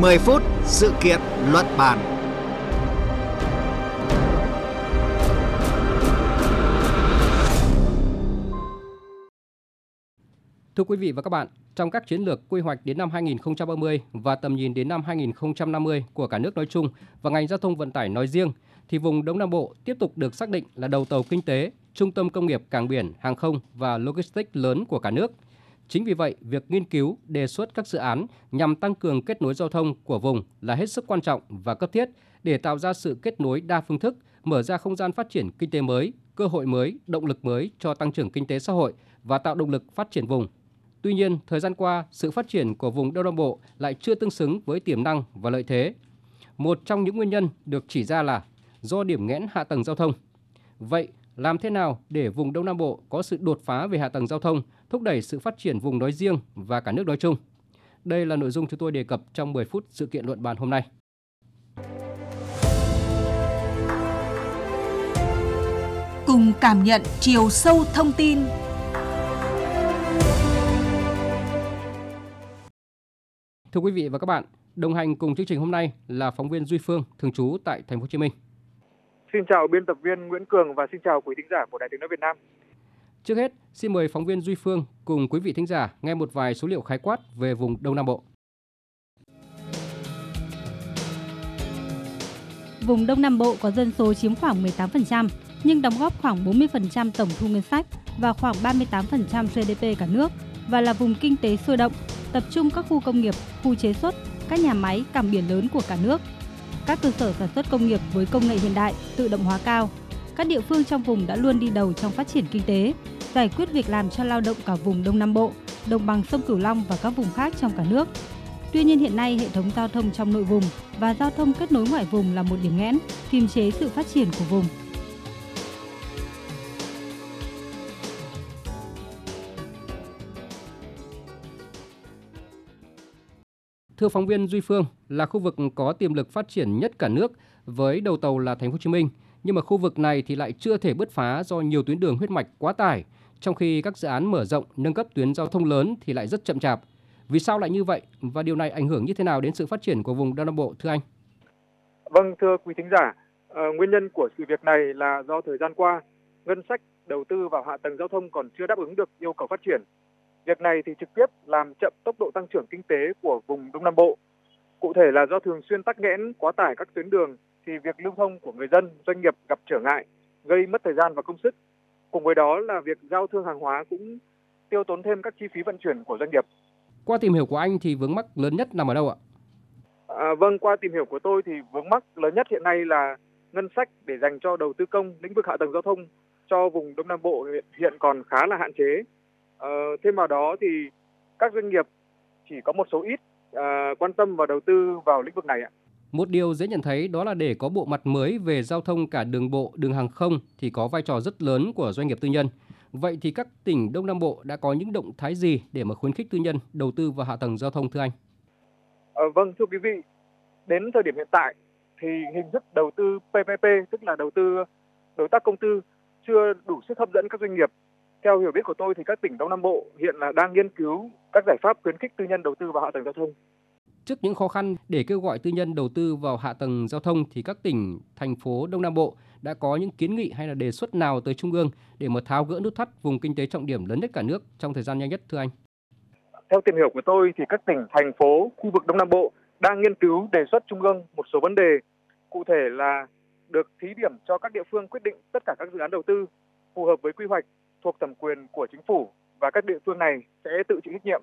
10 phút sự kiện luận bàn. Thưa quý vị và các bạn, trong các chiến lược quy hoạch đến năm 2030 và tầm nhìn đến năm 2050 của cả nước nói chung và ngành giao thông vận tải nói riêng, thì vùng Đông Nam Bộ tiếp tục được xác định là đầu tàu kinh tế, trung tâm công nghiệp cảng biển, hàng không và logistics lớn của cả nước – Chính vì vậy, việc nghiên cứu, đề xuất các dự án nhằm tăng cường kết nối giao thông của vùng là hết sức quan trọng và cấp thiết để tạo ra sự kết nối đa phương thức, mở ra không gian phát triển kinh tế mới, cơ hội mới, động lực mới cho tăng trưởng kinh tế xã hội và tạo động lực phát triển vùng. Tuy nhiên, thời gian qua, sự phát triển của vùng Đông Nam Bộ lại chưa tương xứng với tiềm năng và lợi thế. Một trong những nguyên nhân được chỉ ra là do điểm nghẽn hạ tầng giao thông. Vậy, làm thế nào để vùng Đông Nam Bộ có sự đột phá về hạ tầng giao thông, thúc đẩy sự phát triển vùng nói riêng và cả nước nói chung? Đây là nội dung chúng tôi đề cập trong 10 phút sự kiện luận bàn hôm nay. Cùng cảm nhận chiều sâu thông tin Thưa quý vị và các bạn, đồng hành cùng chương trình hôm nay là phóng viên Duy Phương, thường trú tại Thành phố Hồ Chí Minh. Xin chào biên tập viên Nguyễn Cường và xin chào quý thính giả của Đài Tiếng nói Việt Nam. Trước hết, xin mời phóng viên Duy Phương cùng quý vị thính giả nghe một vài số liệu khái quát về vùng Đông Nam Bộ. Vùng Đông Nam Bộ có dân số chiếm khoảng 18%, nhưng đóng góp khoảng 40% tổng thu ngân sách và khoảng 38% GDP cả nước và là vùng kinh tế sôi động, tập trung các khu công nghiệp, khu chế xuất, các nhà máy, cảng biển lớn của cả nước – các cơ sở sản xuất công nghiệp với công nghệ hiện đại, tự động hóa cao. Các địa phương trong vùng đã luôn đi đầu trong phát triển kinh tế, giải quyết việc làm cho lao động cả vùng Đông Nam Bộ, đồng bằng sông Cửu Long và các vùng khác trong cả nước. Tuy nhiên hiện nay hệ thống giao thông trong nội vùng và giao thông kết nối ngoại vùng là một điểm nghẽn, kiềm chế sự phát triển của vùng. Thưa phóng viên Duy Phương, là khu vực có tiềm lực phát triển nhất cả nước với đầu tàu là thành phố Hồ Chí Minh, nhưng mà khu vực này thì lại chưa thể bứt phá do nhiều tuyến đường huyết mạch quá tải, trong khi các dự án mở rộng, nâng cấp tuyến giao thông lớn thì lại rất chậm chạp. Vì sao lại như vậy và điều này ảnh hưởng như thế nào đến sự phát triển của vùng Đông Nam Bộ thưa anh? Vâng, thưa quý thính giả, ờ, nguyên nhân của sự việc này là do thời gian qua ngân sách đầu tư vào hạ tầng giao thông còn chưa đáp ứng được yêu cầu phát triển Việc này thì trực tiếp làm chậm tốc độ tăng trưởng kinh tế của vùng Đông Nam Bộ. Cụ thể là do thường xuyên tắc nghẽn quá tải các tuyến đường thì việc lưu thông của người dân, doanh nghiệp gặp trở ngại, gây mất thời gian và công sức. Cùng với đó là việc giao thương hàng hóa cũng tiêu tốn thêm các chi phí vận chuyển của doanh nghiệp. Qua tìm hiểu của anh thì vướng mắc lớn nhất nằm ở đâu ạ? À, vâng, qua tìm hiểu của tôi thì vướng mắc lớn nhất hiện nay là ngân sách để dành cho đầu tư công lĩnh vực hạ tầng giao thông cho vùng Đông Nam Bộ hiện còn khá là hạn chế. Ờ, thêm vào đó thì các doanh nghiệp chỉ có một số ít à, quan tâm và đầu tư vào lĩnh vực này ạ. Một điều dễ nhận thấy đó là để có bộ mặt mới về giao thông cả đường bộ, đường hàng không thì có vai trò rất lớn của doanh nghiệp tư nhân. Vậy thì các tỉnh Đông Nam Bộ đã có những động thái gì để mà khuyến khích tư nhân đầu tư vào hạ tầng giao thông thưa anh? À, vâng thưa quý vị, đến thời điểm hiện tại thì hình thức đầu tư PPP tức là đầu tư đối tác công tư chưa đủ sức hấp dẫn các doanh nghiệp theo hiểu biết của tôi thì các tỉnh Đông Nam Bộ hiện là đang nghiên cứu các giải pháp khuyến khích tư nhân đầu tư vào hạ tầng giao thông. Trước những khó khăn để kêu gọi tư nhân đầu tư vào hạ tầng giao thông thì các tỉnh, thành phố Đông Nam Bộ đã có những kiến nghị hay là đề xuất nào tới Trung ương để mà tháo gỡ nút thắt vùng kinh tế trọng điểm lớn nhất cả nước trong thời gian nhanh nhất thưa anh? Theo tìm hiểu của tôi thì các tỉnh, thành phố, khu vực Đông Nam Bộ đang nghiên cứu đề xuất Trung ương một số vấn đề. Cụ thể là được thí điểm cho các địa phương quyết định tất cả các dự án đầu tư phù hợp với quy hoạch thuộc thẩm quyền của chính phủ và các địa phương này sẽ tự chịu trách nhiệm.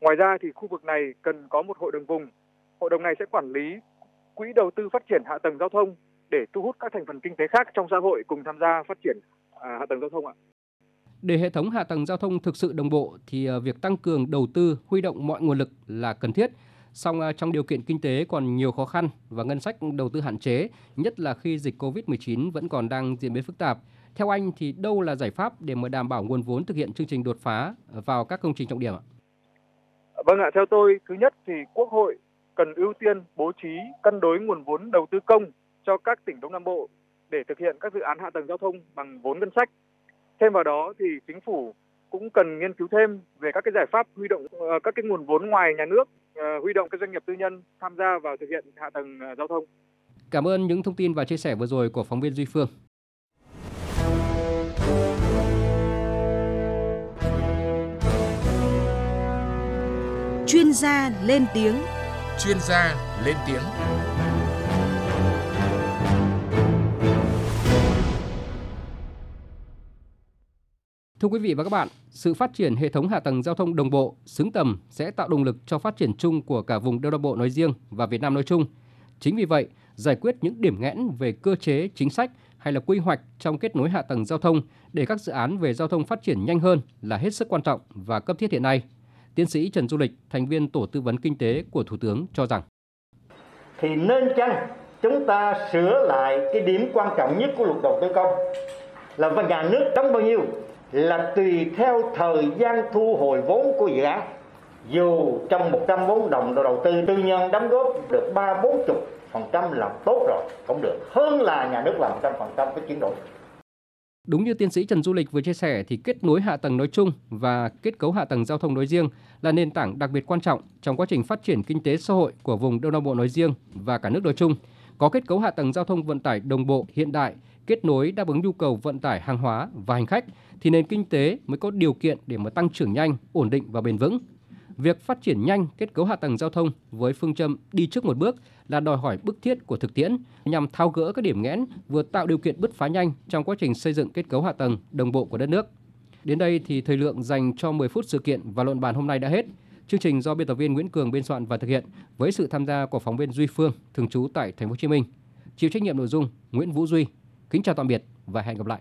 Ngoài ra thì khu vực này cần có một hội đồng vùng. Hội đồng này sẽ quản lý quỹ đầu tư phát triển hạ tầng giao thông để thu hút các thành phần kinh tế khác trong xã hội cùng tham gia phát triển à, hạ tầng giao thông ạ. Để hệ thống hạ tầng giao thông thực sự đồng bộ thì à, việc tăng cường đầu tư, huy động mọi nguồn lực là cần thiết. Song à, trong điều kiện kinh tế còn nhiều khó khăn và ngân sách đầu tư hạn chế, nhất là khi dịch Covid-19 vẫn còn đang diễn biến phức tạp, theo anh thì đâu là giải pháp để mà đảm bảo nguồn vốn thực hiện chương trình đột phá vào các công trình trọng điểm ạ? Vâng ạ, theo tôi, thứ nhất thì Quốc hội cần ưu tiên bố trí cân đối nguồn vốn đầu tư công cho các tỉnh Đông Nam Bộ để thực hiện các dự án hạ tầng giao thông bằng vốn ngân sách. Thêm vào đó thì chính phủ cũng cần nghiên cứu thêm về các cái giải pháp huy động ờ, các cái nguồn vốn ngoài nhà nước ờ, huy động các doanh nghiệp tư nhân tham gia vào thực hiện hạ tầng ờ, giao thông. Cảm ơn những thông tin và chia sẻ vừa rồi của phóng viên Duy Phương. Chuyên gia lên tiếng. Chuyên gia lên tiếng. Thưa quý vị và các bạn, sự phát triển hệ thống hạ tầng giao thông đồng bộ, xứng tầm sẽ tạo động lực cho phát triển chung của cả vùng Đông Nam Bộ nói riêng và Việt Nam nói chung. Chính vì vậy, giải quyết những điểm nghẽn về cơ chế, chính sách hay là quy hoạch trong kết nối hạ tầng giao thông để các dự án về giao thông phát triển nhanh hơn là hết sức quan trọng và cấp thiết hiện nay. Tiến sĩ Trần Du Lịch, thành viên Tổ tư vấn Kinh tế của Thủ tướng cho rằng. Thì nên chăng chúng ta sửa lại cái điểm quan trọng nhất của luật đầu tư công? Là và nhà nước đóng bao nhiêu? Là tùy theo thời gian thu hồi vốn của dự án. Dù trong 100 vốn đồng đầu tư tư nhân đóng góp được ba bốn chục phần trăm là tốt rồi cũng được. Hơn là nhà nước làm trăm phần trăm cái chuyển đổi. Đúng như tiến sĩ Trần Du Lịch vừa chia sẻ thì kết nối hạ tầng nói chung và kết cấu hạ tầng giao thông nói riêng là nền tảng đặc biệt quan trọng trong quá trình phát triển kinh tế xã hội của vùng Đông Nam Bộ nói riêng và cả nước nói chung. Có kết cấu hạ tầng giao thông vận tải đồng bộ hiện đại, kết nối đáp ứng nhu cầu vận tải hàng hóa và hành khách thì nền kinh tế mới có điều kiện để mà tăng trưởng nhanh, ổn định và bền vững. Việc phát triển nhanh kết cấu hạ tầng giao thông với phương châm đi trước một bước là đòi hỏi bức thiết của thực tiễn nhằm tháo gỡ các điểm nghẽn, vừa tạo điều kiện bứt phá nhanh trong quá trình xây dựng kết cấu hạ tầng, đồng bộ của đất nước. Đến đây thì thời lượng dành cho 10 phút sự kiện và luận bàn hôm nay đã hết. Chương trình do biên tập viên Nguyễn Cường biên soạn và thực hiện với sự tham gia của phóng viên Duy Phương, thường trú tại Thành phố Hồ Chí Minh. Chịu trách nhiệm nội dung Nguyễn Vũ Duy. Kính chào tạm biệt và hẹn gặp lại.